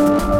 Música